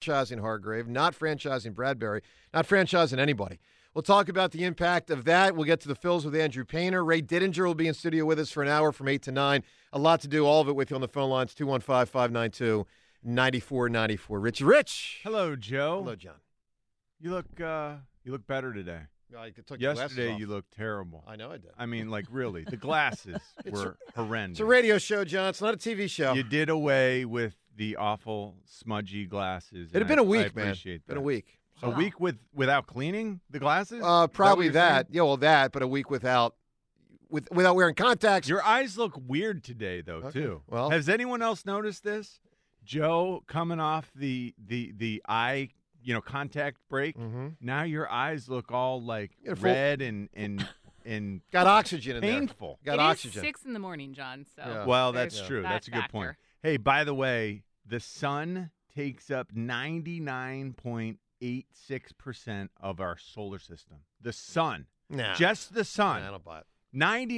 franchising Hargrave, not franchising Bradbury, not franchising anybody. We'll talk about the impact of that. We'll get to the Phils with Andrew Painter. Ray Didinger will be in studio with us for an hour from 8 to 9. A lot to do, all of it with you on the phone lines 215 592 9494. Richie Rich. Hello, Joe. Hello, John. You look uh, you look better today. I took Yesterday you looked terrible. I know I did. I mean, like really, the glasses were horrendous. It's a radio show, John. It's not a TV show. You did away with the awful smudgy glasses. it had been a week, I man. appreciate Been a week. A week with without cleaning the glasses. Uh, probably you're that. Yeah, well, that, but a week without with without wearing contacts. Your eyes look weird today, though. Okay. Too. Well- has anyone else noticed this? Joe coming off the the the eye, you know, contact break. Mhm. Now your eyes look all like Yeah, red and and and Got oxygen in there. painful. Got It is oxygen. six in the morning, John. So Yeah. Well, that's there's true. that That's a good point. Factor. Hey, by the way, the sun takes up 99.86% of our solar system. The sun. Nah. Just the Nah, sun. I don't buy it. What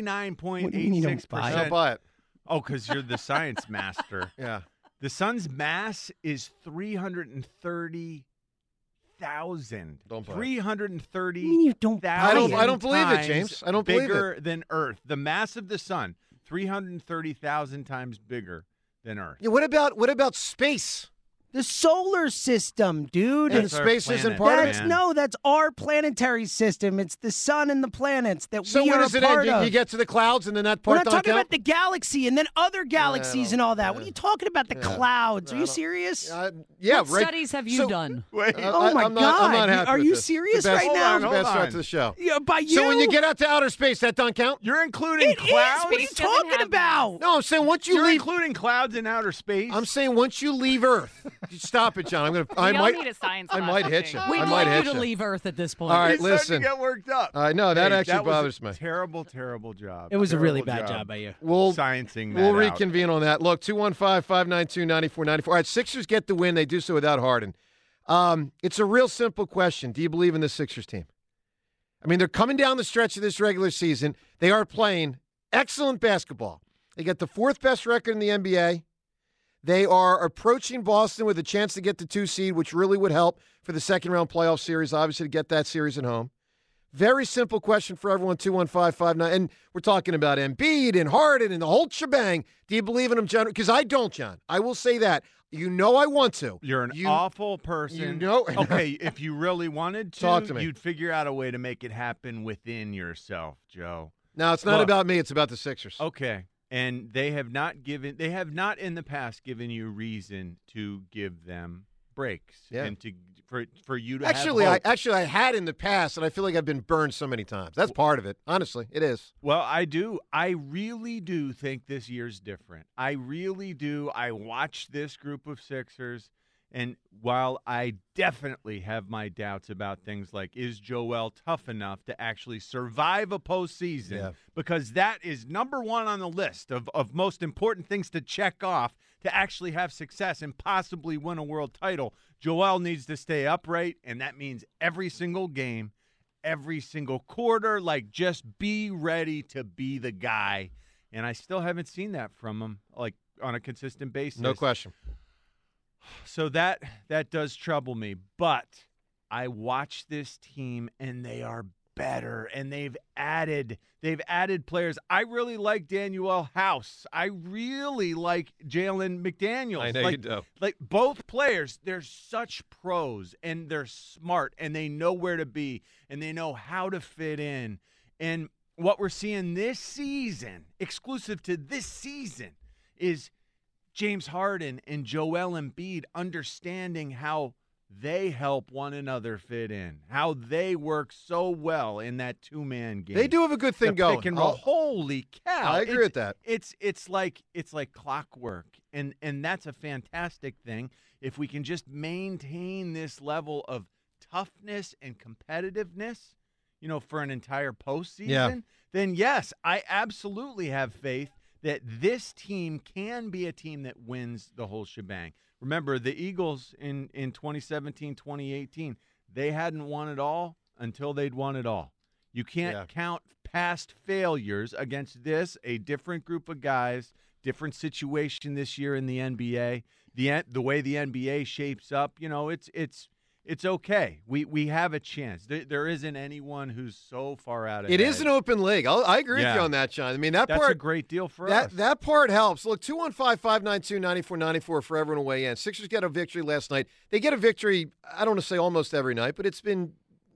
do you mean you don't buy I don't 99.86%. buy it. Oh, because you're the science master. Yeah. The sun's mass is 330,000. Don't buy it. 330 I mean, you don't I don't- I don't believe it, James. I don't believe it. Bigger than Earth. The mass of the sun, 330,000 times bigger than Earth. Yeah, what about what about space? The solar system, dude. And That's our space isn't planet, part of it? That's no, that's our planetary system. It's the sun and the planets that So we where are does a it end? part You, of. you get to the clouds and then that We're part not don't talking count? about the galaxy and then other galaxies and all that. yeah. What are you talking about? The Yeah. clouds? Are you serious? Uh, yeah, what right. studies have you So- done? Wait. Uh, Oh my I'm not, I'm not God. happy Are with you this. serious the best, right now? The Hold best on. start to the show. yeah, by you. So when you get out to outer space, that don't count? You're including it is. clouds? What are you Space doesn't talking have about? No, I'm saying once you You're leave. including clouds in outer space? I'm saying once you leave Earth. Stop it, John. I'm gonna. I all might. need a science I might hit you. We'd I like might you hit to you. leave Earth at this point. All right, He's starting listen. to get worked up. I know that Hey, actually that was a bothers me. Terrible, terrible job. It was a really bad job by you. We'll Sciencing that we'll out. reconvene on that. Look, 215-592-9494. All right, Sixers get the win. They do so without Harden. Um, it's a real simple question. Do you believe in the Sixers team? I mean, they're coming down the stretch of this regular season. They are playing excellent basketball. They got the fourth best record in the NBA. They are approaching Boston with a chance to get the two seed, which really would help for the second round playoff series, obviously, to get that series at home. Very simple question for everyone 21559. And we're talking about Embiid and Harden and the whole shebang. Do you believe in them, John? Because I don't, John. I will say that. You know I want to. You're an You- awful person. You know. okay, if you really wanted to, Talk to me. you'd figure out a way to make it happen within yourself, Joe. no, it's not Look. about me. It's about the Sixers. Okay. And they have not given they have not in the past given you reason to give them breaks Yeah. and to for for you to Actually, I actually I had in the past, and I feel like I've been burned so many times. That's part of it. Honestly, it is. Well, I do. I really do think this year's different. I really do. I watched this group of Sixers, and while I definitely have my doubts about things like is Joel tough enough to actually survive a postseason, Yeah. because that is number one on the list of, of most important things to check off to actually have success and possibly win a world title. Joel needs to stay upright, and that means every single game every single quarter. Like, just be ready to be the guy. And I still haven't seen that from him, like on a consistent basis. No question. So that that does trouble me. But I watch this team, and they are better, and they've added they've added players. I really like Danuel House. I really like Jalen McDaniels. I know like, you do. like both players, they're such pros and they're smart and they know where to be and they know how to fit in. And what we're seeing this season, exclusive to this season, is James Harden and Joel Embiid understanding how they help one another fit in, how they work so well in that two man game. They do have a good thing the going. Pick and roll. I'll- Holy cow! I agree It's- with that. It's it's like it's like clockwork, and and that's a fantastic thing. If we can just maintain this level of toughness and competitiveness, you know, for an entire postseason, Yeah. then yes, I absolutely have faith that this team can be a team that wins the whole shebang. Remember, the Eagles in in 2017, 2018, they hadn't won it all until they'd won it all. You can't Yeah. count past failures against this, a different group of guys, different situation this year in the NBA. the the way the NBA shapes up, you know, it's it's it's okay. We we have a chance. There, there isn't anyone who's so far out. Of it. It is an open league. I'll, I agree with you on that, John. I mean, that That's part a great deal for that us. that part helps. Look, 215-592-9494 for everyone to weigh in. Sixers get a victory last night. They get a victory, I don't want to say almost every night, but it's been,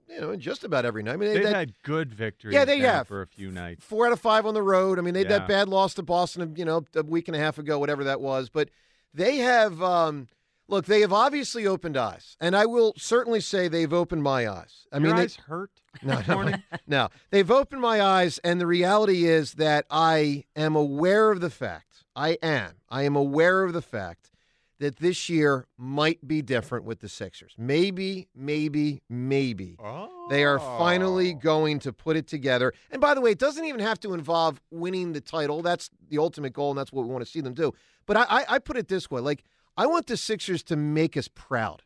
you know, just about every night. I mean, they, They've had good victories. Yeah, they have. for a few nights. four out of five on the road. I mean, they had that bad loss to Boston, you know, a week and a half ago, whatever that was. But they have, um, look, they have obviously opened eyes, and I will certainly say they've opened my eyes. I Your mean, they- eyes hurt no, no, no, they've opened my eyes, and the reality is that I am aware of the fact. I am. I am aware of the fact that this year might be different with the Sixers. Maybe, maybe, maybe. They are finally Oh. going to put it together. And by the way, it doesn't even have to involve winning the title. That's the ultimate goal, and that's what we want to see them do. But I, I, I put it this way: like I want the Sixers to make us proud.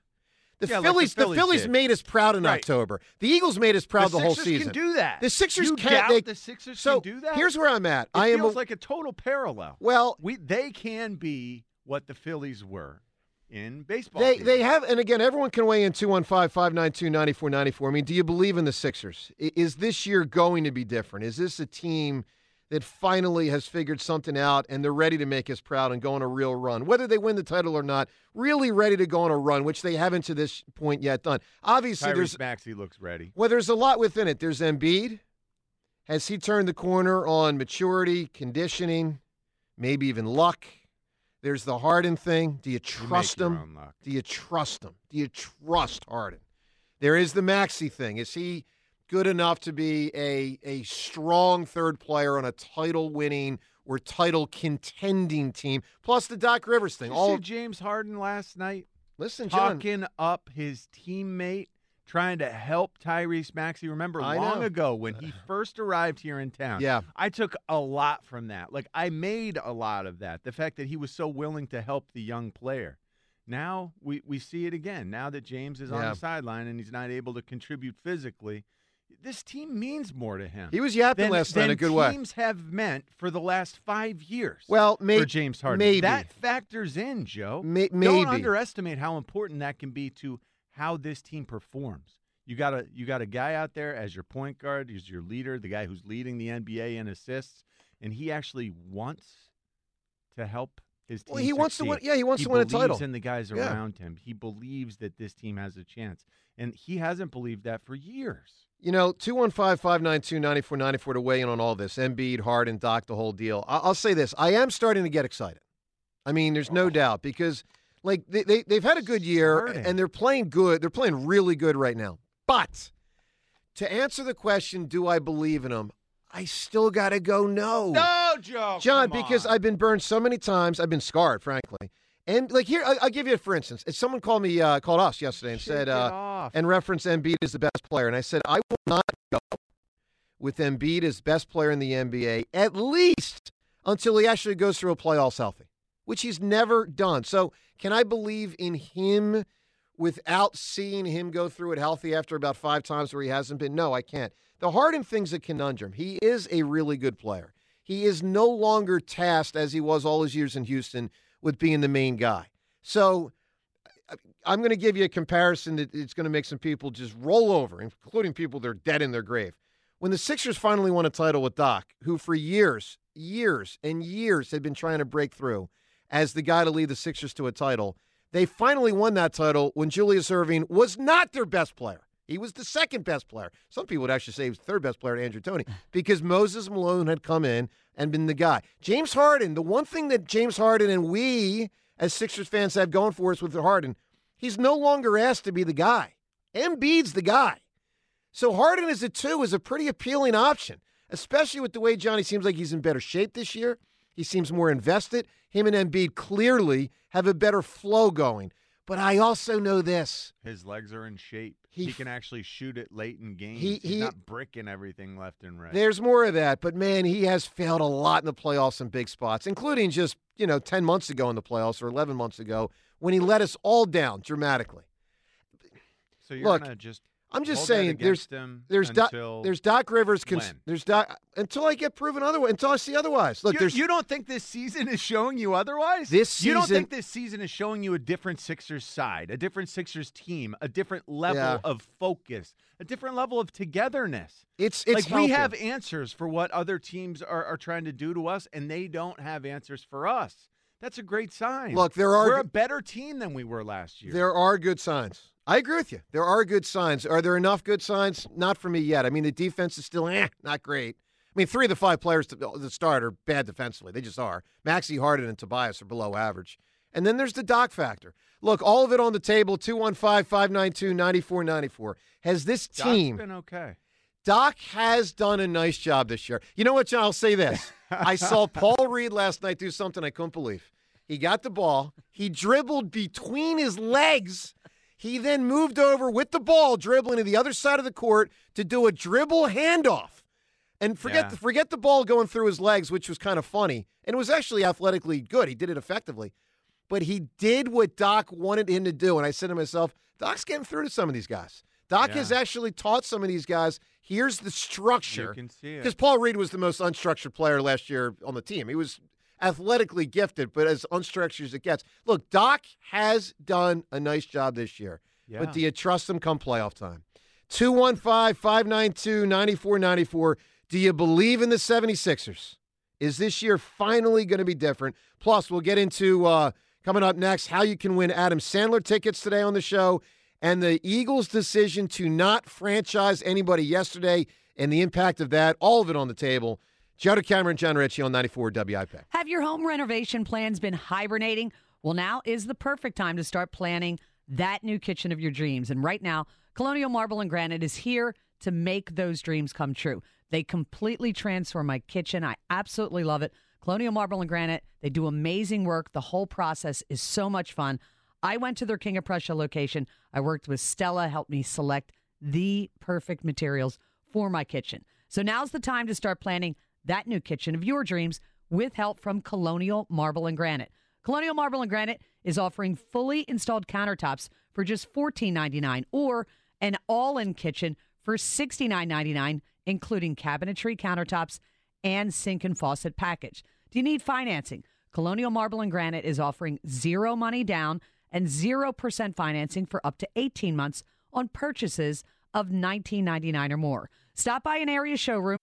The Yeah, like the Phillies, the Phillies Phillies did. made us proud in Right. October. The Eagles made us proud the, the whole season. can do that. The Sixers you can- doubt they- the Sixers so can do that. here's where I'm at. it I am feels a- like a total parallel. well. We they can be what the Phillies were in baseball. They season. they have, and again, everyone can weigh in 215 592 9494. I mean, do you believe in the Sixers? Is this year going to be different? Is this a team that finally has figured something out and they're ready to make us proud and go on a real run? Whether they win the title or not, really ready to go on a run, which they haven't to this point yet done. Obviously, there's Tyrese Maxey looks ready. well, there's a lot within it. There's Embiid. Has he turned the corner on maturity, conditioning, maybe even luck? There's the Harden thing. Do you You trust your him? Do you trust him? Do you trust Harden? There is the Maxey thing. Is he good enough to be a a strong third player on a title winning or title contending team? Plus the Doc Rivers thing. Did you All see James Harden last night listen, John. talking up his teammate, trying to help Tyrese Maxey. Remember I long know. ago when he first arrived here in town. Yeah. I took a lot from that. Like I made a lot of that. The fact that he was so willing to help the young player. Now we, we see it again. Now that James is on the sideline and he's not able to contribute physically, this team means more to him. He was yapping than, last night in a good way. teams have meant for the last five years. Well, for James Harden, maybe. that factors in, Joe. may, Don't underestimate how important that can be to how this team performs. You got a you got a guy out there as your point guard, who's your leader, the guy who's leading the NBA in assists, and he actually wants to help his team. Well, he wants to win. Yeah, he wants he to win a believes title. in the guys Yeah. around him. He believes that this team has a chance, and he hasn't believed that for years. You know, 215 592 9494 to weigh in on all this. Embiid, Harden, Doc, the whole deal. I- I'll say this I am starting to get excited. I mean, there's no Oh. doubt because, like, they, they, they've had a good year Starting. and they're playing good. They're playing really good right now. But to answer the question, do I believe in them? I still got to go no. No, Joe. John, because. I've been burned so many times. I've been scarred, frankly. And, like, here, I, I'll give you a for instance. If someone called me, uh, called us yesterday and Shake said, uh, and reference Embiid as the best player. And I said, I will not go with Embiid as best player in the NBA, at least until he actually goes through a playoffs healthy, which he's never done. So, can I believe in him without seeing him go through it healthy after about five times where he hasn't been? No, I can't. The Harden thing's a conundrum. He is a really good player. He is no longer tasked as he was all his years in Houston with being the main guy. So, I'm going to give you a comparison that it's going to make some people just roll over, including people that are dead in their grave. When the Sixers finally won a title with Doc, who for years, years, and years had been trying to break through as the guy to lead the Sixers to a title, they finally won that title when Julius Erving was not their best player. He was the second best player. Some people would actually say he was the third best player to Andrew Toney because Moses Malone had come in and been the guy. James Harden, the one thing that James Harden and we as Sixers fans have going for us with Harden, he's no longer asked to be the guy. Embiid's the guy. So Harden as a two is a pretty appealing option, especially with the way Johnny seems like he's in better shape this year. He seems more invested. Him and Embiid clearly have a better flow going. But I also know this. His legs are in shape. He He, can actually shoot it late in games. He- He's he- not bricking everything left and right. There's more of that, but man, he has failed a lot in the playoffs in big spots, including just, you know, 10 months ago in the playoffs or 11 months ago when he let us all down dramatically. so you're look, gonna just I'm just saying there's there's Doc, there's Doc Rivers. Cons- there's Doc until I get proven otherwise. Until I see otherwise. Look, you, there's you don't think this season is showing you otherwise? This you don't think this season is showing you a different Sixers side, a different Sixers team, a different level Yeah. of focus, a different level of togetherness. it's it's like we have answers for what other teams are, are trying to do to us, and they don't have answers for us. That's a great sign. Look, there are we're a better team than we were last year. There are good signs. I agree with you. There are good signs. Are there enough good signs? Not for me yet. I mean, the defense is still eh, not great. I mean, three of the five players to the start are bad defensively. They just are. Maxey Harden and Tobias are below average. And then there's the Doc factor. Look, all of it on the table 215 592 9494. Has this Doc's team, been okay. Doc has done a nice job this year. You know what, John? I'll say this. I saw Paul Reed last night do something I couldn't believe. He got the ball, he dribbled between his legs. He then moved over with the ball, dribbling to the other side of the court to do a dribble handoff. And forget Yeah. the, forget the ball going through his legs, which was kind of funny. And it was actually athletically good. He did it effectively. But he did what Doc wanted him to do. And I said to myself, Doc's getting through to some of these guys. Doc Yeah. has actually taught some of these guys here's the structure. You can see it. Because Paul Reed was the most unstructured player last year on the team. He was athletically gifted, but as unstructured as it gets. Look, Doc has done a nice job this year. Yeah. But do you trust him come playoff time? 215 592 9494. Do you believe in the 76ers? Is this year finally going to be different? Plus, we'll get into uh, coming up next how you can win Adam Sandler tickets today on the show and the Eagles' decision to not franchise anybody yesterday and the impact of that. All of it on the table. Joe DeCamara, John Ritchie on 94 WIP. Have your home renovation plans been hibernating? Well, now is the perfect time to start planning that new kitchen of your dreams. And right now, Colonial Marble and Granite is here to make those dreams come true. They completely transform my kitchen. I absolutely love it. Colonial Marble and Granite, they do amazing work. The whole process is so much fun. I went to their King of Prussia location. I worked with Stella, helped me select the perfect materials for my kitchen. So now's the time to start planning that new kitchen of your dreams with help from Colonial Marble and Granite. Colonial Marble and Granite is offering fully installed countertops for just $14.99 or an all-in kitchen for $69.99 including cabinetry, countertops, and sink and faucet package. Do you need financing? Colonial Marble and Granite is offering zero money down and 0% financing for up to 18 months on purchases of $19.99 or more. Stop by an area showroom.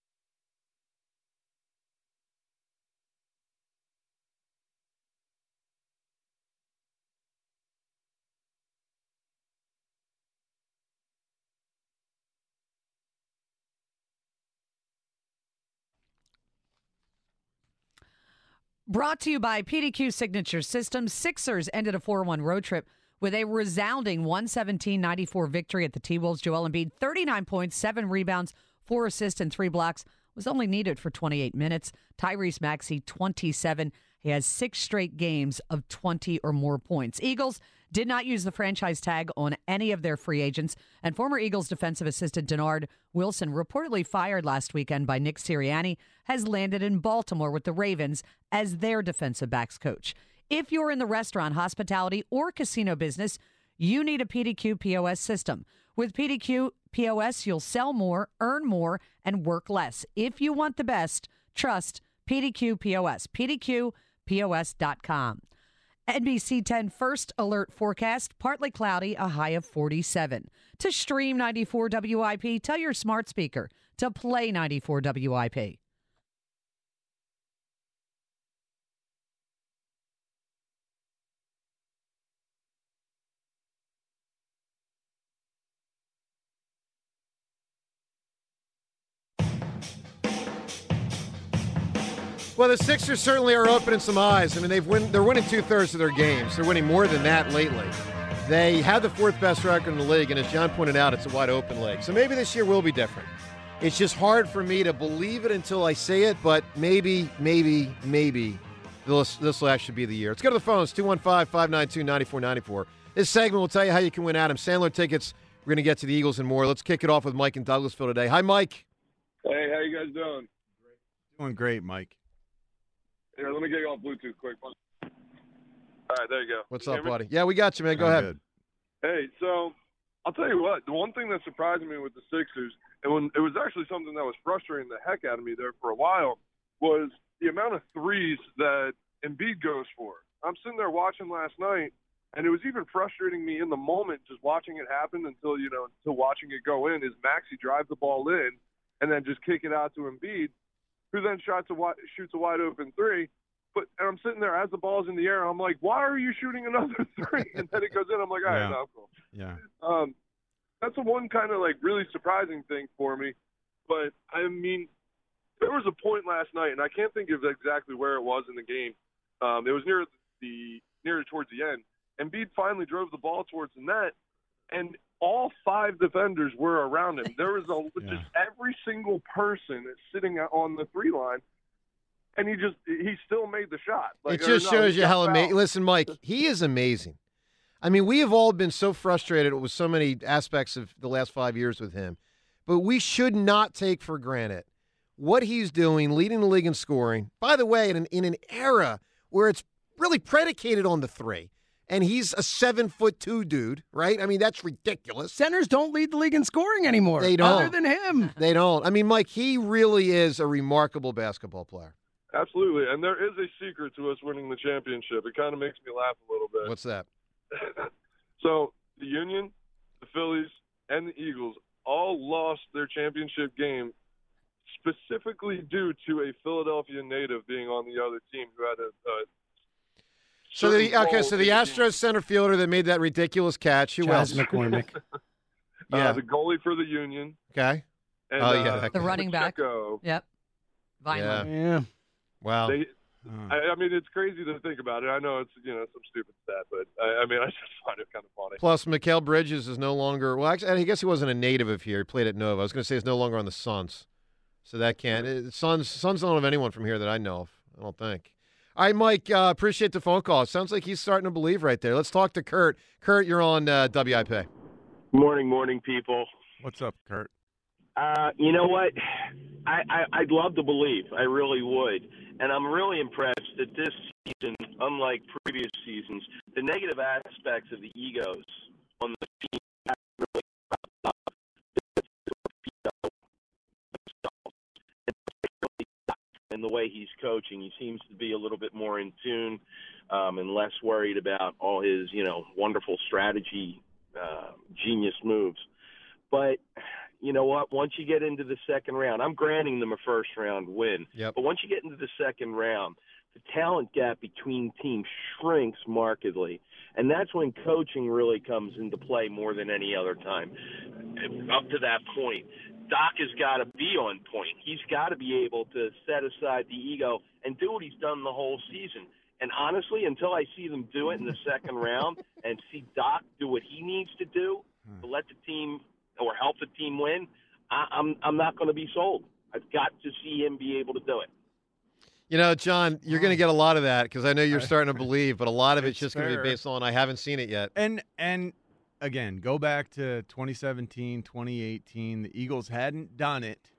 Brought to you by PDQ Signature Systems, Sixers ended a 4 1 road trip with a resounding 117 94 victory at the T Wolves. Joel Embiid, 39 points, 7 rebounds, 4 assists, and 3 blocks, was only needed for 28 minutes. Tyrese Maxey, 27. He has six straight games of 20 or more points. Eagles did not use the franchise tag on any of their free agents, and former Eagles defensive assistant Denard Wilson, reportedly fired last weekend by Nick Sirianni, has landed in Baltimore with the Ravens as their defensive backs coach. If you're in the restaurant, hospitality, or casino business, you need a PDQ POS system. With PDQ POS, you'll sell more, earn more, and work less. If you want the best, trust PDQ POS. PDQPOS.com. NBC 10 first alert forecast partly cloudy, a high of 47. To stream 94 WIP, tell your smart speaker to play 94 WIP. Well, the Sixers certainly are opening some eyes. I mean, they've win, they're winning two thirds of their games. They're winning more than that lately. They have the fourth best record in the league, and as John pointed out, it's a wide open league. So maybe this year will be different. It's just hard for me to believe it until I say it, but maybe, maybe, maybe this, this will actually be the year. Let's go to the phones 215 592 9494. This segment will tell you how you can win Adam Sandler tickets. We're going to get to the Eagles and more. Let's kick it off with Mike in Douglassville today. Hi, Mike. Hey, how you guys doing? Doing great, Mike. Here, let me get you on Bluetooth quick. All right, there you go. What's You up, hear me? buddy? Yeah, we got you, man. Go I'm ahead. good. Hey, so I'll tell you what. The one thing that surprised me with the Sixers, and when it was actually something that was frustrating the heck out of me there for a while, was the amount of threes that Embiid goes for. I'm sitting there watching last night, and it was even frustrating me in the moment just watching it happen until you know until watching it go in. Is Maxey drive the ball in and then just kick it out to Embiid, who then shots a wi- shoots a wide open three. But and I'm sitting there as the ball's in the air. I'm like, why are you shooting another three? And then it goes in. I'm like, all right, Yeah. no, cool. Yeah. Um, that's the one kind of like really surprising thing for me. But I mean, there was a point last night, and I can't think of exactly where it was in the game. Um, it was near the near towards the end. And Embiid finally drove the ball towards the net, and all five defenders were around him. There was a Yeah. just every single person sitting on the three line, and he just he still made the shot. Like, it just shows you how amazing. Listen, Mike, he is amazing. I mean, we have all been so frustrated with so many aspects of the last five years with him, but we should not take for granted what he's doing, leading the league in scoring. By the way, in an, in an era where it's really predicated on the three, and he's a seven foot two dude, right? I mean, that's ridiculous. Centers don't lead the league in scoring anymore. They don't. Other than him. They don't. I mean, Mike, he really is a remarkable basketball player. Absolutely, and there is a secret to us winning the championship. It kind of makes me laugh a little bit. What's that? so the Union, the Phillies, and the Eagles all lost their championship game specifically due to a Philadelphia native being on the other team who had a. a So the okay, so the. Astros center fielder that made that ridiculous catch. Who Charles else? McCormick. uh, Yeah. the goalie for the Union. Okay. And, Oh, yeah, uh, The running back. Pacheco. Yep. Yeah. Vineland. yeah. Wow. They, Uh, I, I mean, it's crazy to think about it. I know it's you know some stupid stat, but I, I mean, I just find it kind of funny. Plus, Mikal Bridges is no longer. Well, actually, I guess he wasn't a native of here. He played at Nova. I was going to say he's no longer on the Suns, so that can't. uh, Suns, Suns don't have anyone from here that I know of. I don't think. All right, Mike. Uh, appreciate the phone call. It sounds like he's starting to believe right there. Let's talk to Kurt. Kurt, you're on uh, WIP. Morning, morning, people. what's up, Kurt? Uh, you know what? I, I I'd love to believe. I really would, and I'm really impressed that this season, unlike previous seasons, the negative aspects of the egos on the team have really cropped up. And the way he's coaching, he seems to be a little bit more in tune um, and less worried about all his, you know, wonderful strategy, uh, genius moves. But you know what? Once you get into the second round, I'm granting them a first round win. Yep. But once you get into the second round, the talent gap between teams shrinks markedly. And that's when coaching really comes into play more than any other time. Up to that point, Doc has got to be on point. He's got to be able to set aside the ego and do what he's done the whole season. And honestly, until I see them do it in the second round and see Doc do what he needs to do to hmm. let the team or help the team win, I, I'm I'm not going to be sold. I've got to see him be able to do it. You know, John, you're going to hmm. get a lot of that because I know you're starting to believe, but a lot of it's, It's just going to be based on I haven't seen it yet. And and again, go back to 2017, 2018. The Eagles hadn't done it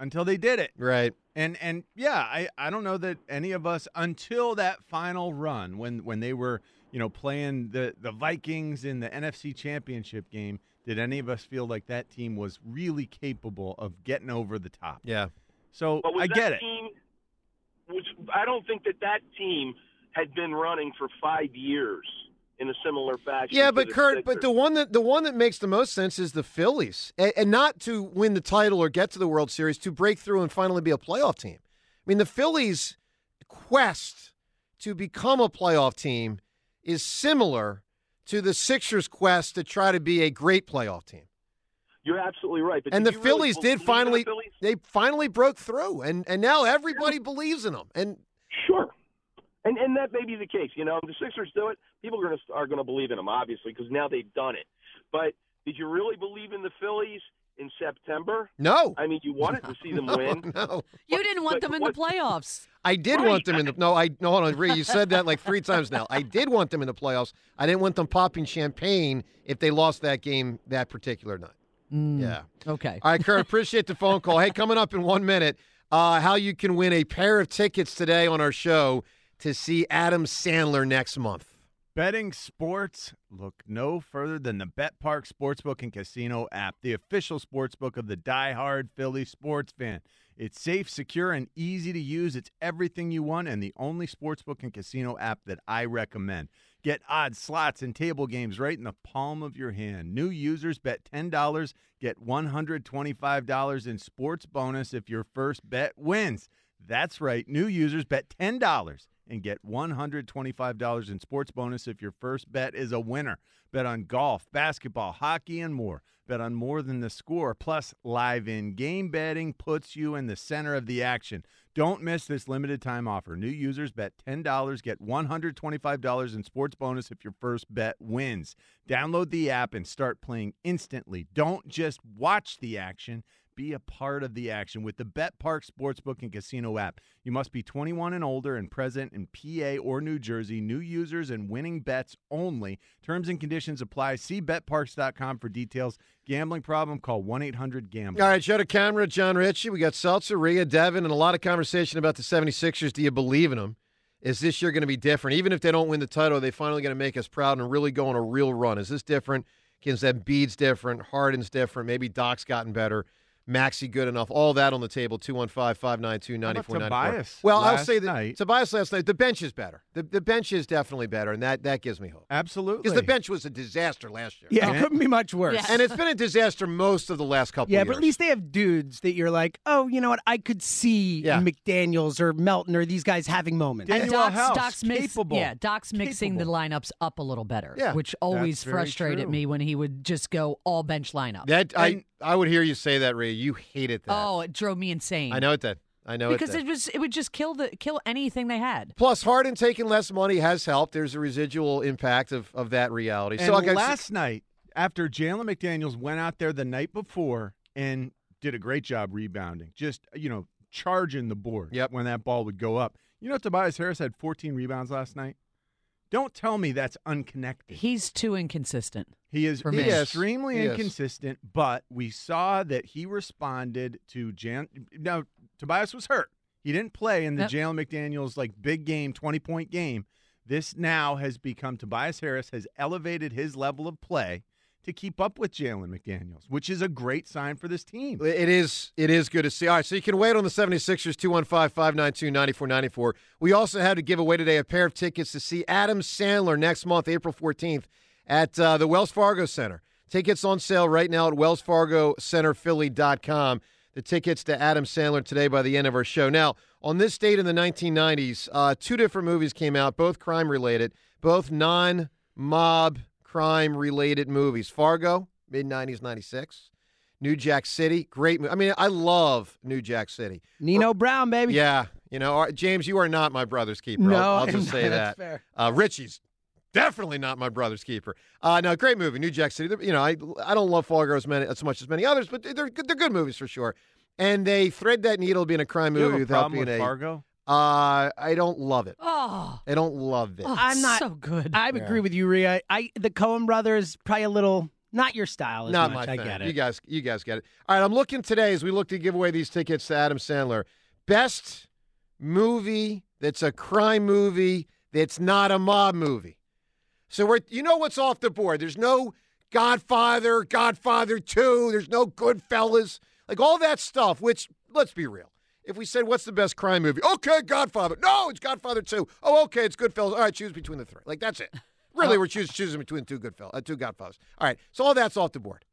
until they did it. Right. And and yeah, I, I don't know that any of us until that final run when when they were you know playing the the Vikings in the NFC Championship game, did any of us feel like that team was really capable of getting over the top? Yeah. So I get it. Team, was, I don't think that that team had been running for five years in a similar fashion. Yeah, but Kurt, but the one that the one that makes the most sense is the Phillies, and, and not to win the title or get to the World Series, to break through and finally be a playoff team. I mean, the Phillies' quest to become a playoff team is similar to the Sixers' quest to try to be a great playoff team. You're absolutely right. And the you really Phillies did in the finally Phillies? they finally broke through, and and now everybody believes in them. And Sure. And and that may be the case. You know, if the Sixers do it, people are going to are going to believe in them, obviously, because now they've done it. But did you really believe in the Phillies in September? no, I mean, you wanted to see them no, win. no. You didn't want but them in the playoffs. I did Right. want them in the no. I no hold on, Ree, You said that like three times now. I did want them in the playoffs. I didn't want them popping champagne if they lost that game that particular night. Mm, Yeah. Okay. All right, Kurt. Appreciate the phone call. Hey, coming up in one minute, uh, how you can win a pair of tickets today on our show to see Adam Sandler next month. Betting sports, look no further than the BetParx Sportsbook and Casino app, the official sportsbook of the die-hard Philly sports fan. It's safe, secure, and easy to use. It's everything you want and the only sportsbook and casino app that I recommend. Get odds, slots, and table games right in the palm of your hand. New users bet $10, get $125 in sports bonus if your first bet wins. That's right. New users bet $10 and get $125 in sports bonus if your first bet is a winner. Bet on golf, basketball, hockey, and more. Bet on more than the score. Plus, live in game betting puts you in the center of the action. Don't miss this limited time offer. New users bet $10, get $125 in sports bonus if your first bet wins. Download the app and start playing instantly. Don't just watch the action. Be a part of the action with the BetParx Sportsbook and Casino app. You must be 21 and older and present in PA or New Jersey. New users and winning bets only. Terms and conditions apply. See betparx.com for details. Gambling problem? Call 1 800 GAMBLER. All right, Joe DeCamara, John Ritchie. We got Rhea, Devin, and a lot of conversation about the 76ers. Do you believe in them? Is this year going to be different? Even if they don't win the title, are they finally going to make us proud and really go on a real run? Is this different? That Bede's different, Harden's different, maybe Doc's gotten better. Maxey good enough. All that on the table. 215 592 9494. Tobias Well, I'll say that night? Tobias last night, the bench is better. The, the bench is definitely better, and that, that gives me hope. Absolutely. Because the bench was a disaster last year. Yeah, it couldn't be much worse. Yeah. And it's been a disaster most of the last couple Yeah, years. Yeah, but at least they have dudes that you're like, oh, you know what? I could see Yeah. McDaniels or Melton or these guys having moments. And Danuel Doc's, House, Doc's mix, capable. yeah, Doc's mixing Capable. the lineups up a little better, Yeah. which always frustrated true. me when he would just go all bench lineup. That I And- I would hear you say that, Ray. You hated that. oh, it drove me insane. I know it did. I know it. because it it was it would just kill the kill anything they had. Plus, Harden taking less money has helped. There's a residual impact of, of that reality. And so, like I said- last night, after Jalen McDaniels went out there the night before and did a great job rebounding, just you know charging the board Yep. when that ball would go up. You know, Tobias Harris had 14 rebounds last night. Don't tell me that's unconnected. He's too inconsistent. He is For me. He is. extremely He is. inconsistent, but we saw that he responded to Jan. Now, Tobias was hurt. He didn't play in the Yep. Jalen McDaniels like big game, 20 point game. This now has become Tobias Harris has elevated his level of play to keep up with Jalen McDaniels, which is a great sign for this team. It is it is good to see. All right, so you can wait on the 76ers 215-592-9494. We also had to give away today a pair of tickets to see Adam Sandler next month, April 14th, at uh, the Wells Fargo Center. Tickets on sale right now at wellsfargocenterphilly.com. The tickets to Adam Sandler today by the end of our show. Now, on this date in the 1990s, uh, two different movies came out, both crime related, both non mob crime related movies. Fargo, mid 90s, 96. New Jack City, great movie. I mean, I love New Jack City. Nino Brown, baby. Yeah, you know, James, you are not my brother's keeper. No, I'll, I'll just say not. that. Fair. Uh, Richie's definitely not my brother's keeper. Uh, no, great movie, New Jack City. You know, I I don't love Fargo as many as much as many others, but they're good, they're good movies for sure. And they thread that needle being a crime Do you have movie a without being with a. Fargo? Uh, I don't love it. Oh, I don't love it. oh I'm not- so good. I agree with you, Rhea. I the Coen brothers probably a little not your style as Not much. my I get it. You guys, you guys get it. All right, I'm looking today as we look to give away these tickets to Adam Sandler. Best movie that's a crime movie that's not a mob movie. So we're, you know what's off the board. There's no Godfather, Godfather Two. There's no Goodfellas, like all that stuff. Which let's be real. If we said what's the best crime movie, okay, Godfather. No, it's Godfather Two. Oh, okay, it's Goodfellas. All right, choose between the three. Like that's it. Really, we're choosing choosing between two Goodfellas, uh, two Godfathers. All right, so all that's off the board.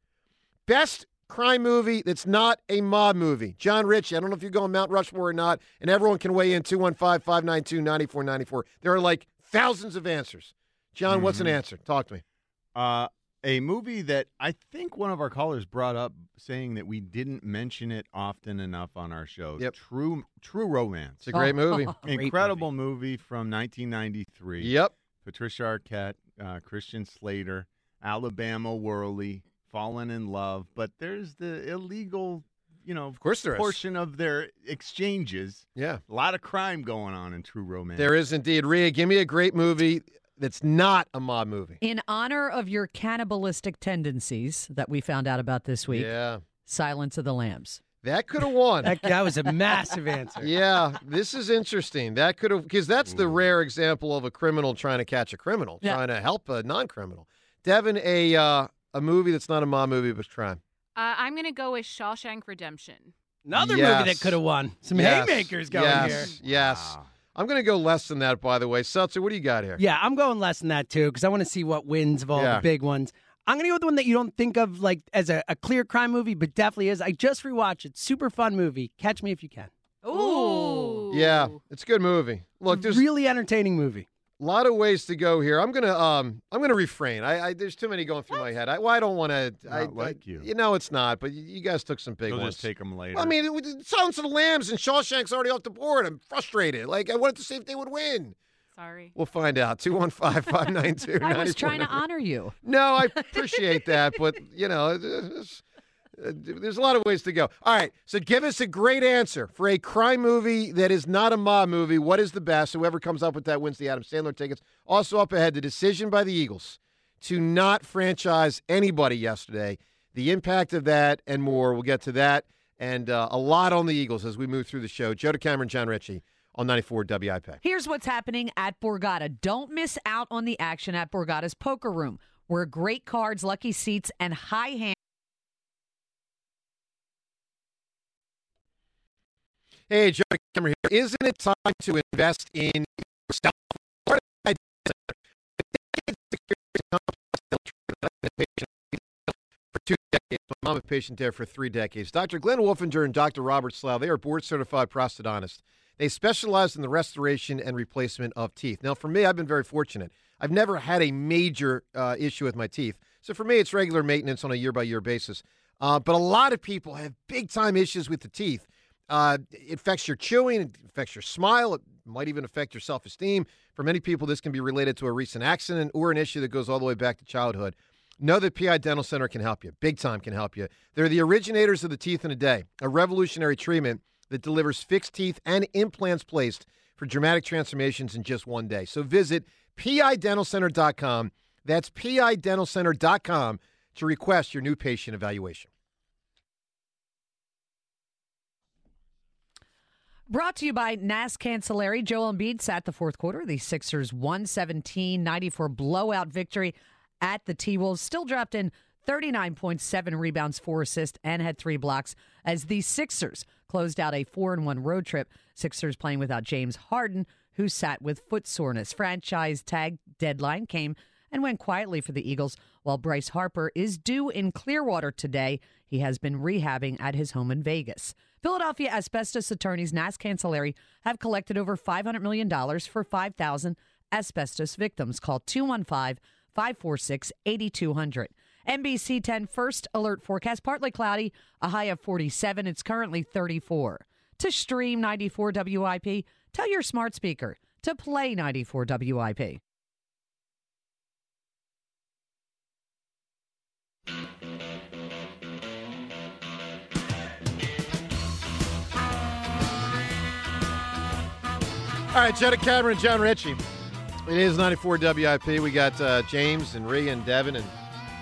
Best crime movie that's not a mob movie. John Ritchie. I don't know if you're going Mount Rushmore or not, and everyone can weigh in 215 592 9494. There are like thousands of answers. John, what's an Mhm. answer? Talk to me. Uh, a movie that I think one of our callers brought up, saying that we didn't mention it often enough on our show. Yep. True, True Romance. It's a great movie. Great Incredible movie. from 1993. Yep. Patricia Arquette, uh, Christian Slater, Alabama Worley, Fallen in Love. But there's the illegal, you know, Of course there is. portion of their exchanges. Yeah. A lot of crime going on in True Romance. There is indeed. Rhea, give me a great movie that's not a mob movie. In honor of your cannibalistic tendencies that we found out about this week, Yeah. Silence of the Lambs. That could have won. That, that was a massive answer. yeah, this is interesting. That could have because that's the rare example of a criminal trying to catch a criminal, Yeah. trying to help a non-criminal. Devin, a uh, a movie that's not a mob movie but crime. Uh, I'm going to go with Shawshank Redemption. Another Yes. movie that could have won. Some Yes. haymakers going yes. here. Yes, Wow. I'm going to go less than that. By the way, Seltzer, what do you got here? Yeah, I'm going less than that too because I want to see what wins of all Yeah. the big ones. I'm gonna go with the one that you don't think of like as a, a clear crime movie, but definitely is. I just rewatched it. Super fun movie. Catch me if you can. Ooh. Yeah, it's a good movie. Look, there's really entertaining movie. A lot of ways to go here. I'm gonna um I'm gonna refrain. I, I there's too many going through my head. I, well, I don't want to. I like I- you. You know it's not. But you, you guys took some big You'll ones. just take them later. Well, I mean, it, it, Silence of the Lambs and Shawshank's already off the board. I'm frustrated. Like I wanted to see if they would win. Sorry. We'll find out. 215-592-9494. I was trying to honor you. No, I appreciate that, but you know, it's- there's a lot of ways to go. All right, so give us a great answer for a crime movie that is not a mob movie. What is the best? Whoever comes up with that wins the Adam Sandler tickets. Also up ahead, the decision by the Eagles to not franchise anybody yesterday. The impact of that and more. We'll get to that and uh, a lot on the Eagles as we move through the show. Joe DeCamara, John Ritchie on 94 WIP. Here's what's happening at Borgata. Don't miss out on the action at Borgata's Poker Room, where great cards, lucky seats, and high hand. Hey, Joe DeCamara here. Isn't it time to invest in yourself? Is For two decades, my mom a patient there for three decades. Dr. Glenn Wolfinger and Dr. Robert Slough, they are board certified prosthodontists. They specialize in the restoration and replacement of teeth. Now, for me, I've been very fortunate. I've never had a major uh, issue with my teeth. So for me, it's regular maintenance on a year by year basis. Uh, but a lot of people have big time issues with the teeth. Uh, it affects your chewing, it affects your smile, it might even affect your self esteem. For many people, this can be related to a recent accident or an issue that goes all the way back to childhood. Know that PI Dental Center can help you. Big time can help you. They're the originators of the teeth in a day, a revolutionary treatment that delivers fixed teeth and implants placed for dramatic transformations in just one day. So visit pidentalcenter.com. That's pidentalcenter.com to request your new patient evaluation. Brought to you by Nass Cancelliere. Joel Embiid sat the fourth quarter. The Sixers 117 94 blowout victory at the T Wolves. Still dropped in 39.7 rebounds, four assists, and had three blocks as the Sixers closed out a 4 and 1 road trip. Sixers playing without James Harden, who sat with foot soreness. Franchise tag deadline came and went quietly for the Eagles while Bryce Harper is due in Clearwater today. He has been rehabbing at his home in Vegas. Philadelphia asbestos attorneys Nass Cancelliere have collected over $500 million for 5,000 asbestos victims. Call 215 546 8200. NBC 10 first alert forecast partly cloudy, a high of 47. It's currently 34. To stream 94 WIP, tell your smart speaker to play 94 WIP. All right, Jenna Cameron, John Ritchie. It is 94 WIP. We got uh, James and Rhea and Devin, and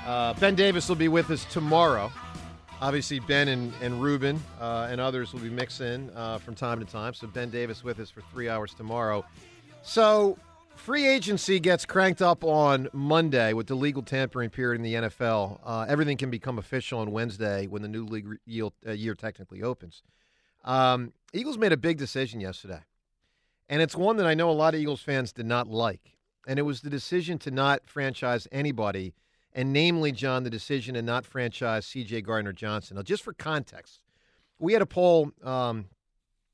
uh, Ben Davis will be with us tomorrow. Obviously, Ben and, and Ruben uh, and others will be mixing uh, from time to time. So, Ben Davis with us for three hours tomorrow. So, free agency gets cranked up on Monday with the legal tampering period in the NFL. Uh, everything can become official on Wednesday when the new league year, uh, year technically opens. Um, Eagles made a big decision yesterday. And it's one that I know a lot of Eagles fans did not like. And it was the decision to not franchise anybody, and namely, John, the decision to not franchise CJ Gardner Johnson. Now, just for context, we had a poll um,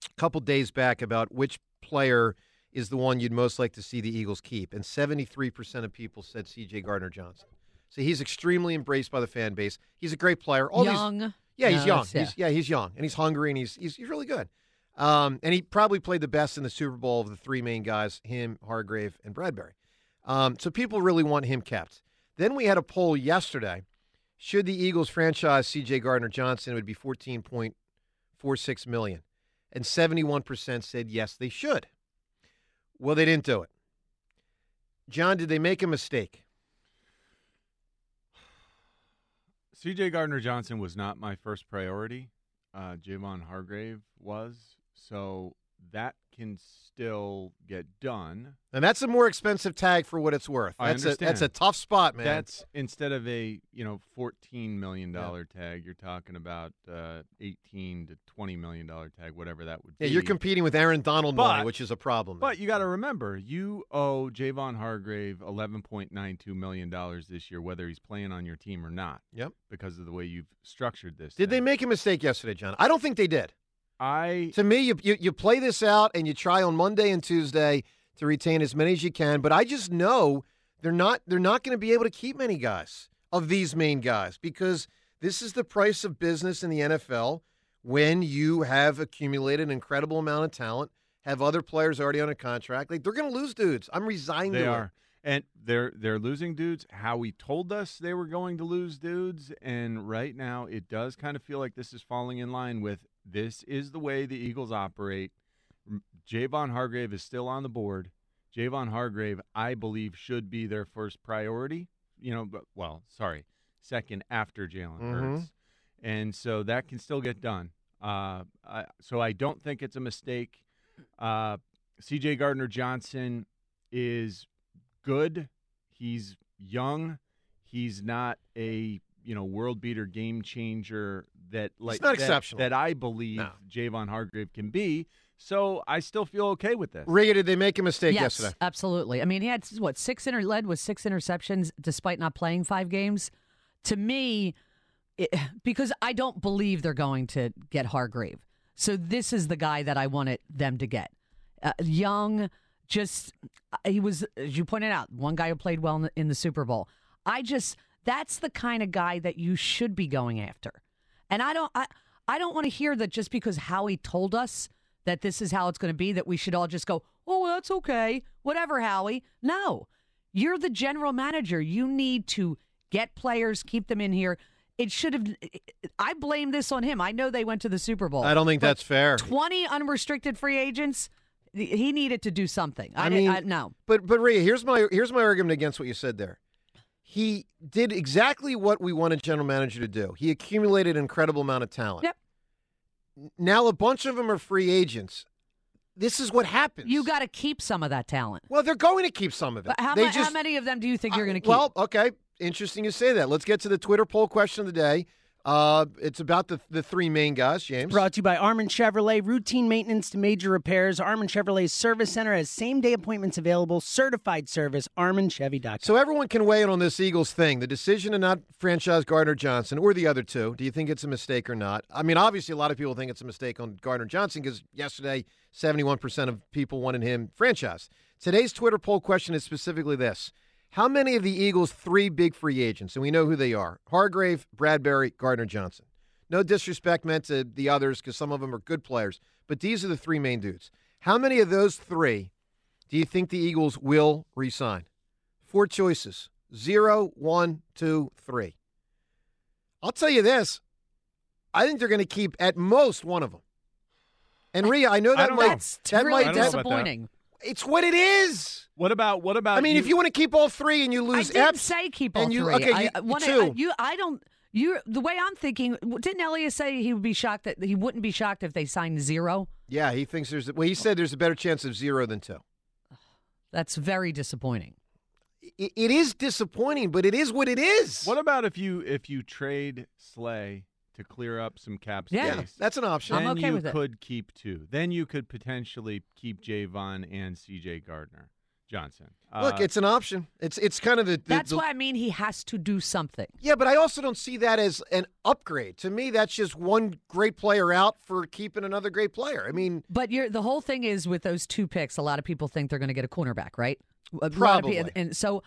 a couple days back about which player is the one you'd most like to see the Eagles keep. And 73% of people said CJ Gardner Johnson. So he's extremely embraced by the fan base. He's a great player. All these- Young. yeah, he's young. yeah. He's, yeah, he's young, and he's hungry, and he's he's, he's really good. Um, and he probably played the best in the Super Bowl of the three main guys: him, Hargrave, and Bradbury. Um, so people really want him kept. Then we had a poll yesterday: should the Eagles franchise C.J. Gardner Johnson? It would be fourteen point four six million, and seventy-one percent said yes, they should. Well, they didn't do it. John, did they make a mistake? CJ Gardner Johnson was not my first priority. uh, Javon Hargrave was, so that can still get done. And that's a more expensive tag for what it's worth. I That's a that's a tough spot, man. That's instead of a you know fourteen million dollar tag, you're talking about uh, eighteen to twenty million dollar tag, whatever that would be. yeah, you're competing with Aaron Donald money, which is a problem. But you got to remember, you owe Javon Hargrave eleven point nine two million dollars this year, whether he's playing on your team or not. Yep. Because of the way you've structured this. did they make a mistake yesterday, John? I don't think they did. I To me, you, you you play this out and you try on Monday and Tuesday to retain as many as you can. But I just know they're not they're not going to be able to keep many guys of these main guys because this is the price of business in the NFL when you have accumulated an incredible amount of talent, have other players already on a contract. Like they're going to lose dudes. I'm resigned They to are. And they're they're losing dudes. How Howie told us they were going to lose dudes, and right now it does kind of feel like this is falling in line with this is the way the Eagles operate. Javon Hargrave is still on the board. Javon Hargrave, I believe, should be their first priority. You know, but, well, sorry, second after Jalen Mhm. Hurts, and so that can still get done. Uh, I, so I don't think it's a mistake. Uh, C.J. Gardner Johnson is good. He's young. He's not a you know world beater, game changer that like not that- exceptional. that I believe No. Javon Hargrave can be. So I still feel okay with this. it. Riga, did they make a mistake yes, yesterday? absolutely. I mean, he had what six inter led with six interceptions despite not playing five games. To me, it, because I don't believe they're going to get Hargrave, so this is the guy that I wanted them to get. Uh, young, just uh, he was as you pointed out, one guy who played well in the, in the Super Bowl. I just that's the kind of guy that you should be going after, and I don't I I don't want to hear that just because Howie told us that this is how it's going to be that we should all just go, oh, that's okay, whatever, Howie. No, you're the general manager. You need to get players, keep them in here. It should have. I blame this on him. I know they went to the Super Bowl. I don't think that's fair. Twenty unrestricted free agents. He needed to do something. I, I mean, I, no. But but Rhea, here's my here's my argument against what you said there. He did exactly what we want a general manager to do. He accumulated an incredible amount of talent. Yep. Now a bunch of them are free agents. This is what happens. You got to keep some of that talent. Well, they're going to keep some of it. But how, they ma- just, how many of them do you think you're going to keep? Well, okay. Interesting you say that. Let's get to the Twitter poll question of the day. Uh, it's about the the three main guys, James. Brought to you by Armin Chevrolet. Routine maintenance to major repairs. Armin Chevrolet's service center has same day appointments available. Certified service. ArminChevy.com. So everyone can weigh in on this Eagles thing. The decision to not franchise Gardner Johnson or the other two. Do you think it's a mistake or not? I mean, obviously, a lot of people think it's a mistake on Gardner Johnson because yesterday, 71% of people wanted him franchised. Today's Twitter poll question is specifically this How many of the Eagles' three big free agents, and we know who they are Hargrave, Bradbury, Gardner Johnson? No disrespect meant to the others because some of them are good players, but these are the three main dudes. How many of those three do you think the Eagles will re sign? Four choices zero, one, two, three. I'll tell you this. I think they're going to keep at most one of them. And Rhea, I know that don't might know. That's that really might I don't know about that. Disappointing. it's what it is. What about what about? I mean, if you want to keep all three and you lose, I lose didn't Epps, say keep all and you- three. okay, I, you- I wanna- two. I- you, I don't. You, the way I'm thinking, didn't Elias say he would be shocked that he wouldn't be shocked if they signed zero? yeah, he thinks there's. Well, he said there's a better chance of zero than two. That's very disappointing. It, it is disappointing, but it is what it is. what about if you if you trade Slay to clear up some cap space? Yeah. yeah, that's an option. I'm then okay you with it. could keep two. Then you could potentially keep Javon and C.J. Gardner Johnson. Look, Uh, it's an option. It's it's kind of the. the That's the- why I mean he has to do something. Yeah, but I also don't see that as an upgrade. To me, that's just one great player out for keeping another great player. I mean, But you're, the whole thing is with those two picks, a lot of people think they're going to get a cornerback, right? A lot of Probably. people- and so,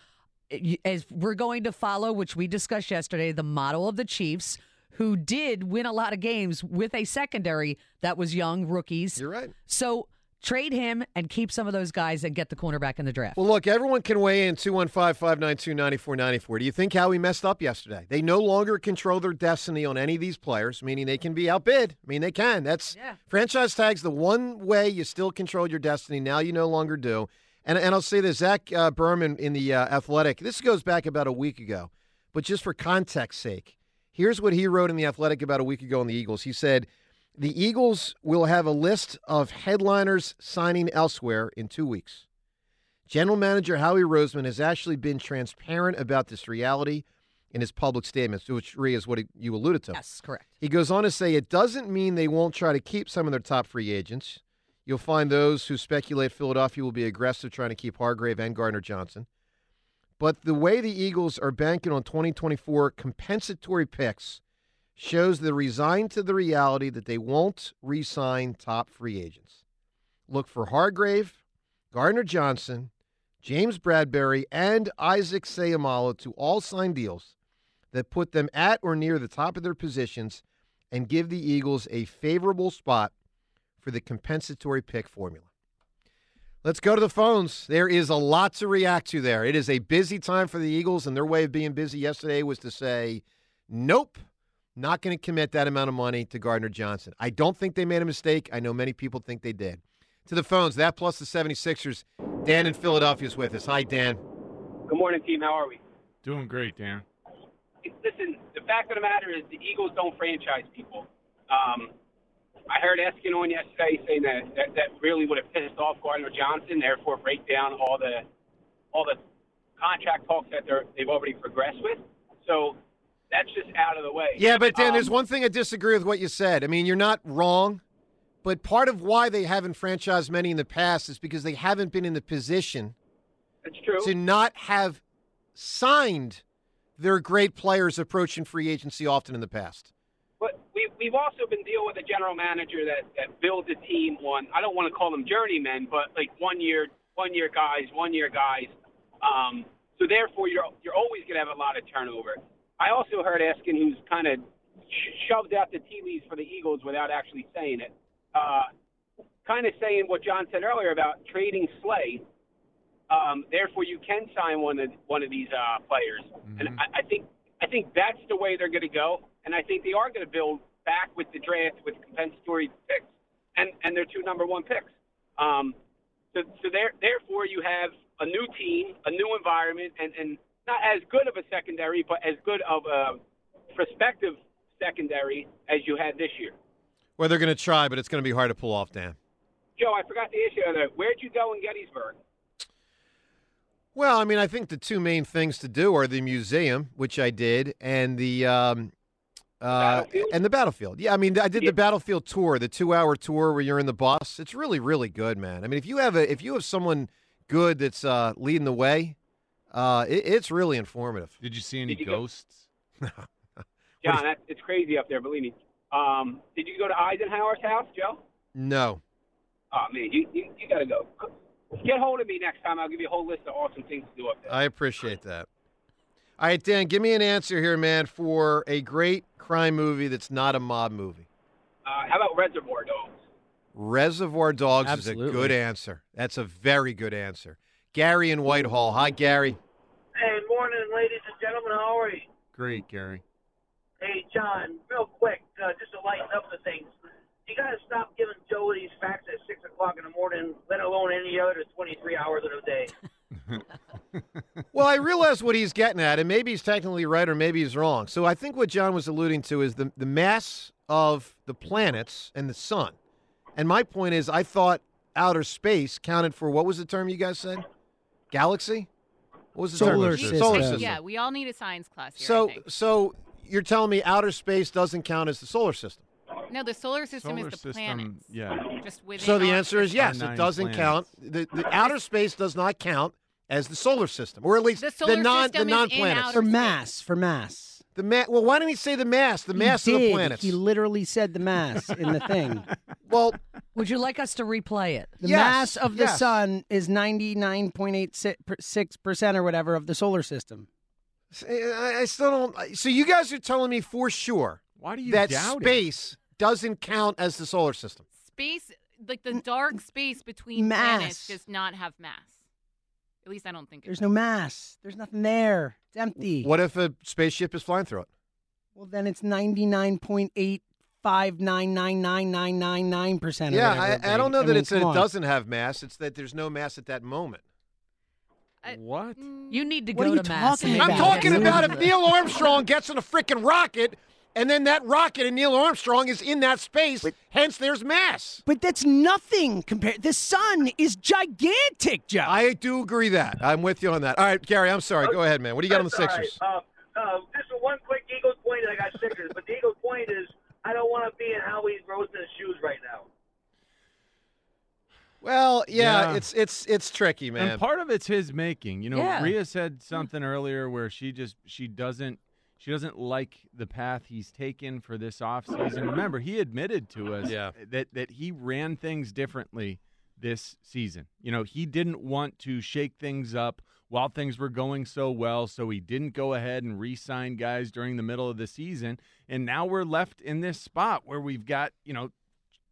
you- as we're going to follow, which we discussed yesterday, the model of the Chiefs, who did win a lot of games with a secondary that was young rookies. you're right. So trade him and keep some of those guys and get the cornerback in the draft. Well, look, everyone can weigh in 215 592 9494. Do you think Howie messed up yesterday? They no longer control their destiny on any of these players, meaning they can be outbid. I mean, they can. That's Yeah. franchise tags, the one way you still control your destiny. Now you no longer do. And, and I'll say this Zach uh, Berman in the uh, Athletic, this goes back about a week ago, but just for context sake, here's what he wrote in the Athletic about a week ago on the Eagles. He said, The Eagles will have a list of headliners signing elsewhere in two weeks. General Manager Howie Roseman has actually been transparent about this reality in his public statements, which Rhea is what he- you alluded to. Yes, correct. He goes on to say it doesn't mean they won't try to keep some of their top free agents. You'll find those who speculate Philadelphia will be aggressive trying to keep Hargrave and Gardner Johnson. But the way the Eagles are banking on 2024 compensatory picks shows they're resigned to the reality that they won't re sign top free agents. Look for Hargrave, Gardner Johnson, James Bradbury, and Isaac Seumalo to all sign deals that put them at or near the top of their positions and give the Eagles a favorable spot for the compensatory pick formula. Let's go to the phones. There is a lot to react to there. It is a busy time for the Eagles, and their way of being busy yesterday was to say, nope, not going to commit that amount of money to Gardner Johnson. I don't think they made a mistake. I know many people think they did. To the phones, that plus the 76ers. Dan in Philadelphia is with us. Hi, Dan. Good morning, team. How are we? Doing great, Dan. Listen, the fact of the matter is the Eagles don't franchise people. Um, I heard Eskin on yesterday saying that, that that really would have pissed off Gardner Johnson, therefore break down all the all the contract talks that they're, they've already progressed with. So that's just out of the way. Yeah, but Dan, Um, there's one thing I disagree with what you said. I mean, you're not wrong, but part of why they haven't franchised many in the past is because they haven't been in the position That's true. to not have signed their great players approaching free agency often in the past. But we, we've also been dealing with a general manager that, that builds a team on, I don't want to call them journeymen, but like one year, one year guys, one year guys. Um, so therefore, you're, you're always going to have a lot of turnover. I also heard Eskin, who's kind of shoved out the tea leaves for the Eagles without actually saying it, uh, kind of saying what Jon said earlier about trading Slay. Um, therefore, you can sign one of one of these uh, players, and I, I think I think that's the way they're going to go, and I think they are going to build back with the draft with compensatory picks and and their two number one picks. Um, so so there, therefore, you have a new team, a new environment, and and not as good of a secondary, but as good of a prospective secondary as you had this year. Well, they're going to try, but it's going to be hard to pull off, Dan. Joe, I forgot ask you that. Where'd you go in Gettysburg? Well, I mean, I think the two main things to do are the museum, which I did, and the um, uh, Battlefield? and the battlefield. Yeah, I mean, I did Yeah. the battlefield tour, the two-hour tour where you're in the bus. It's really, really good, man. I mean, if you have a if you have someone good that's uh, leading the way, uh, it, it's really informative. Did you see any Did you go- ghosts? Jon, that, it's crazy up there, believe me. Um, did you go to Eisenhower's house, Joe? No, Oh man, you you, you got to go. Get hold of me next time. I'll give you a whole list of awesome things to do up there. I appreciate that. All right, Dan, give me an answer here, man, for a great crime movie that's not a mob movie. Uh, how about Reservoir Dogs? Reservoir Dogs is a good answer. That's a very good answer. Gary in Whitehall. Hi, Gary. Hey, morning, ladies and gentlemen. How are you? Great, Gary. Hey, Jon, real quick, uh, just to lighten up the things. You got to stop giving Joe these facts at 6 o'clock in the morning, let alone any other 23 hours of the day. Well, I realize what he's getting at, and maybe he's technically right or maybe he's wrong. So I think what Jon was alluding to is the, the mass of the planets and the sun. And my point is, I thought outer space counted for what was the term you guys said? Galaxy? What was the Solar term? system. Solar system. Yeah, we all need a science class here. So, so you're telling me outer space doesn't count as the solar system? No, the solar system Solar is the system, planets. yeah. Just within So the answer is yes. It doesn't planets. count. The, the outer space does not count as the solar system, or at least The solar non the non planets outer For mass, for mass. The ma- Well, why didn't he say the mass? The mass he of did. the planets. He literally said the mass in the thing. well, Would you like us to replay it? The Yes, mass of the yes. sun is 99.86% or whatever of the solar system. I, I still don't. So you guys are telling me for sure Why do you that doubt it? Space doesn't count as the solar system? Space, like the dark space between planets, Mass. does not have mass. At least I don't think it There's does. no mass. There's nothing there. It's empty. What if a spaceship is flying through it? Well, then it's 99.8599999% yeah. I, I don't know that mean, it's that it on. doesn't have mass. It's that there's no mass at that moment. I- What? Mm, You need to What go are you to mass. talking I'm make about, it talking about if Neil Armstrong gets on a freaking rocket And then that rocket and Neil Armstrong is in that space. hence, there's mass. But that's nothing compared. The sun is gigantic, Joe. I do agree that. I'm with you on that. All right, Gary, I'm sorry. Go ahead, man. What do you got on the That's all right. Sixers? Uh, uh, just one quick Eagles point. I got Sixers, but the Eagles point is I don't want to be in Howie's Roseman's shoes right now. Well, yeah, Yeah. it's it's it's tricky, man. And part of it's his making. You know, Yeah. Rhea said something earlier where she just she doesn't she doesn't like the path he's taken for this offseason. Remember, he admitted to us Yeah. that that he ran things differently this season. You know, he didn't want to shake things up while things were going so well, so he didn't go ahead and re-sign guys during the middle of the season. And now we're left in this spot where we've got, you know,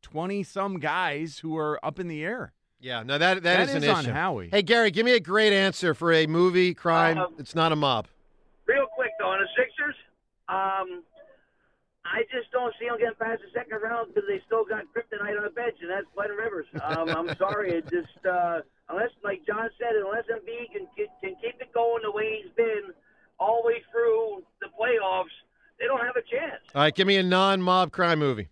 20 some guys who are up in the air. yeah, no, that That is, is an on issue. Howie. Hey, Gary, give me a great answer for a movie crime. Um, it's not a mob. Real quick though, on the Sixers, um, I just don't see them getting past the second round because they still got kryptonite on the bench, and that's Glenn Rivers. Um, I'm sorry, it just uh, unless, like Jon said, unless Embiid can can keep it going the way he's been all the way through the playoffs, they don't have a chance. All right, give me a non-mob crime movie.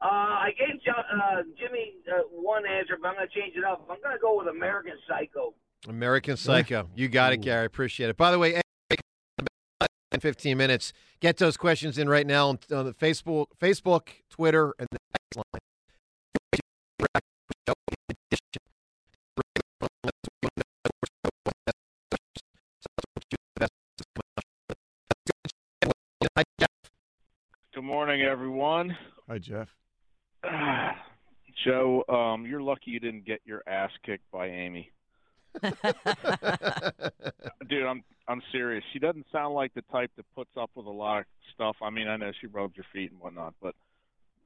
Uh, I gave Jo uh, Jimmy uh, one answer, but I'm going to change it up. I'm going to go with American Psycho. American Psycho. You got it, Gary. Appreciate it. By the way, in 15 minutes, get those questions in right now on, on the Facebook, Facebook, Twitter, and the text line. Good morning, everyone. Hi, Jeff. Joe, um, you're lucky you didn't get your ass kicked by Amy. Dude, I'm I'm serious. She doesn't sound like the type that puts up with a lot of stuff. I mean, I know she rubs your feet and whatnot, but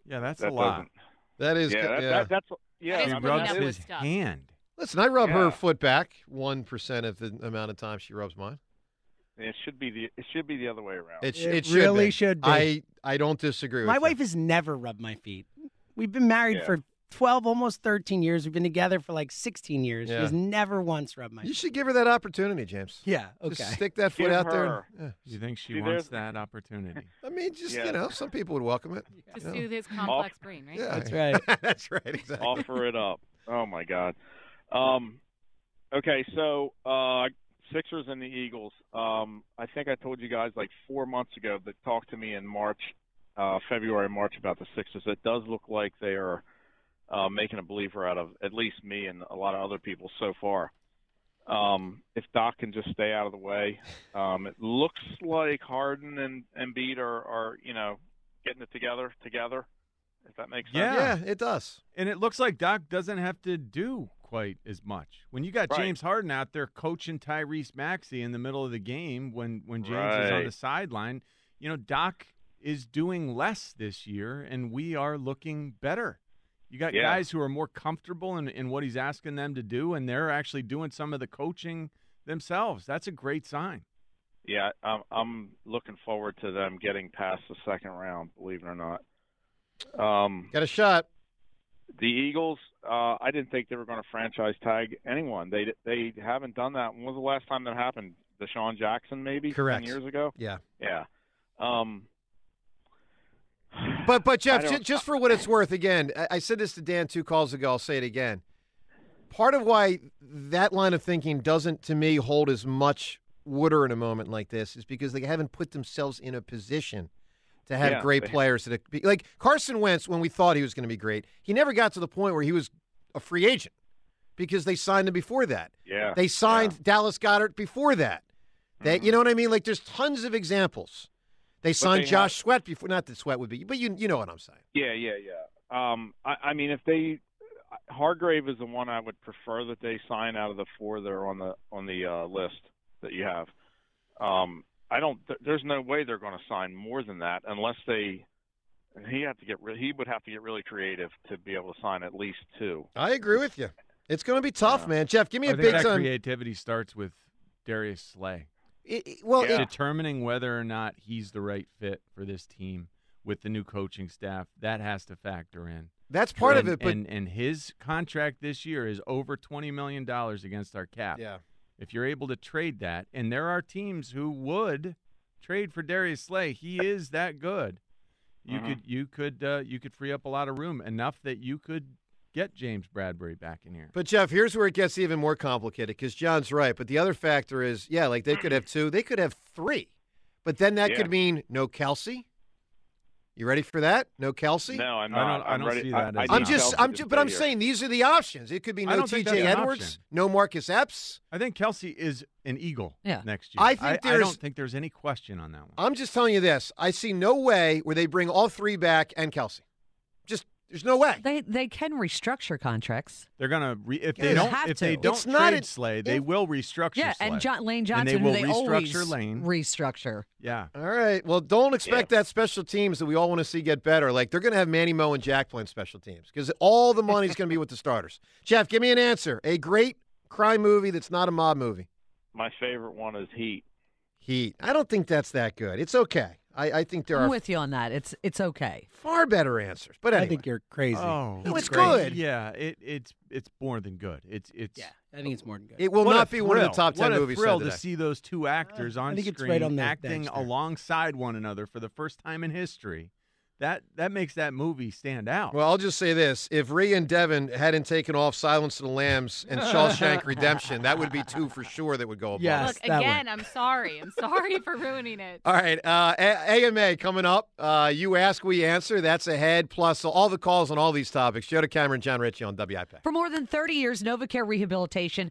Yeah, that's that a lot. doesn't. That is, Yeah, that, yeah. That, that's yeah. That is I mean, rubs up that- with his stuff. hand. Listen, I rub her foot back one percent of the amount of time she rubs mine. it should be the it should be the other way around. It, sh- It it should really be. should be. I I don't disagree. My with wife has never rubbed my feet. We've been married Yeah. for 12, almost 13 years. We've been together for like 16 years. Yeah. She has never once rubbed my You. You should give her that opportunity, James. Yeah, okay. Just stick that foot Give out there. her- and- You think she See, wants there's- that opportunity? I mean, just Yeah. you know, some people would welcome it. To you know. soothe his complex brain, right? Yeah, That's right. That's right. Exactly. Offer it up. Oh my God. Um, okay, so uh, Sixers and the Eagles. Um, I think I told you guys like four months ago that talked to me in March, uh, February, March about the Sixers. It does look like they are uh, making a believer out of at least me and a lot of other people so far. Um, if Doc can just stay out of the way, um, it looks like Harden and Embiid are, are you know getting it together together. If that makes sense. Yeah. Yeah, it does. And it looks like Doc doesn't have to do quite as much. When you got Right. James Harden out there coaching Tyrese Maxey in the middle of the game when when James is on the sideline, you know, Doc is doing less this year and we are looking better. You got Yeah. guys who are more comfortable in, in what he's asking them to do and they're actually doing some of the coaching themselves. That's a great sign. Yeah, I'm, I'm looking forward to them getting past the second round. Believe it or not. Um, Got a shot. the Eagles, uh, I didn't think they were going to franchise tag anyone. They they haven't done that. When was the last time that happened? DeSean Jackson, maybe Correct. ten years ago. Yeah. Yeah. Um, But but Jeff, don't- just for what it's worth, again, I, said this to Dan two calls ago. I'll say it again. Part of why that line of thinking doesn't, to me, hold as much water in a moment like this is because they haven't put themselves in a position to have Yeah, great players. That be, like Carson Wentz, when we thought he was going to be great, he never got to the point where he was a free agent because they signed him before that. yeah. They signed Dallas Goedert before that. They, Mhm. you know what I mean? Like there's tons of examples. They signed they Josh Sweat before. Not that Sweat would be, but you you know what I'm saying. Yeah, yeah, yeah. Um, I, I mean, if they Hargrave is the one I would prefer that they sign out of the four that are on the on the uh, list that you have. Um, I don't. Th- there's no way they're going to sign more than that unless they. He have to get. Re- he would have to get really creative to be able to sign at least two. I agree with you. It's going to be tough, Yeah. man. Jeff, give me I a think big that time. creativity starts with Darius Slay. It- it- well, Yeah. it- determining whether or not he's the right fit for this team with the new coaching staff that has to factor in that's part and, of it. But and and his contract this year is over 20 million dollars against our cap yeah, if you're able to trade that and there are teams who would trade for Darius Slay he is that good You Mhm. could you could uh, you could free up a lot of room enough that you could get James Bradbury back in here. But Jeff, here's where it gets even more complicated because Jon's right. But the other factor is, yeah, like they could have two, they could have three, but then that Yeah. could mean no Kelce. You ready for that? No Kelce. No, I'm I don't- not. I I'm don't ready. see that I as need I'm just, I'm just, but I'm here. saying these are the options. It could be no T.J. Edwards, no Marcus Epps. I think Kelce is an Eagle Yeah. next year. I think I, there's- don't think there's any question on that one. I'm just telling you this. I see no way where they bring all three back and Kelce. Just there's no way. They they can restructure contracts. They're gonna re- if they they don't have if they don't It's not trade a- Slay, they it- will restructure. Yeah, Slay. and John, Lane And Johnson, they will they restructure Lane. restructure. Yeah, All right. Well, don't expect that special teams that we all want to see get better. Like they're going to have Manny Moe and Jack playing special teams because all the money's going to be with the starters. Jeff, give me an answer. A great crime movie that's not a mob movie. My favorite one is Heat. Heat. I don't think that's that good. It's okay. I, I think there are I'm are with you on that. It's it's okay. far better answers. But I think you're crazy. Oh, No, it's great. good. Yeah, it, it's it's more than good. It's it's Yeah, I think it's more than good. it will what a not be one of the thrill. top ten what movies a thrill to today. see those two actors Uh, I on think it's screen right on the acting edge there. alongside one another for the first time in history. That that makes that movie stand out. Well, I'll just say this: if Rhea and Devin hadn't taken off Silence of the Lambs and Shawshank Redemption, that would be two for sure that would go above. Yes, Look that again. I'm sorry. I'm sorry for ruining it. All right, uh, A- AMA coming up. Uh, you ask, we answer. That's ahead. Plus all the calls on all these topics. Joe DeCamara and Jon Ritchie on WIP. For more than 30 years, NovaCare Rehabilitation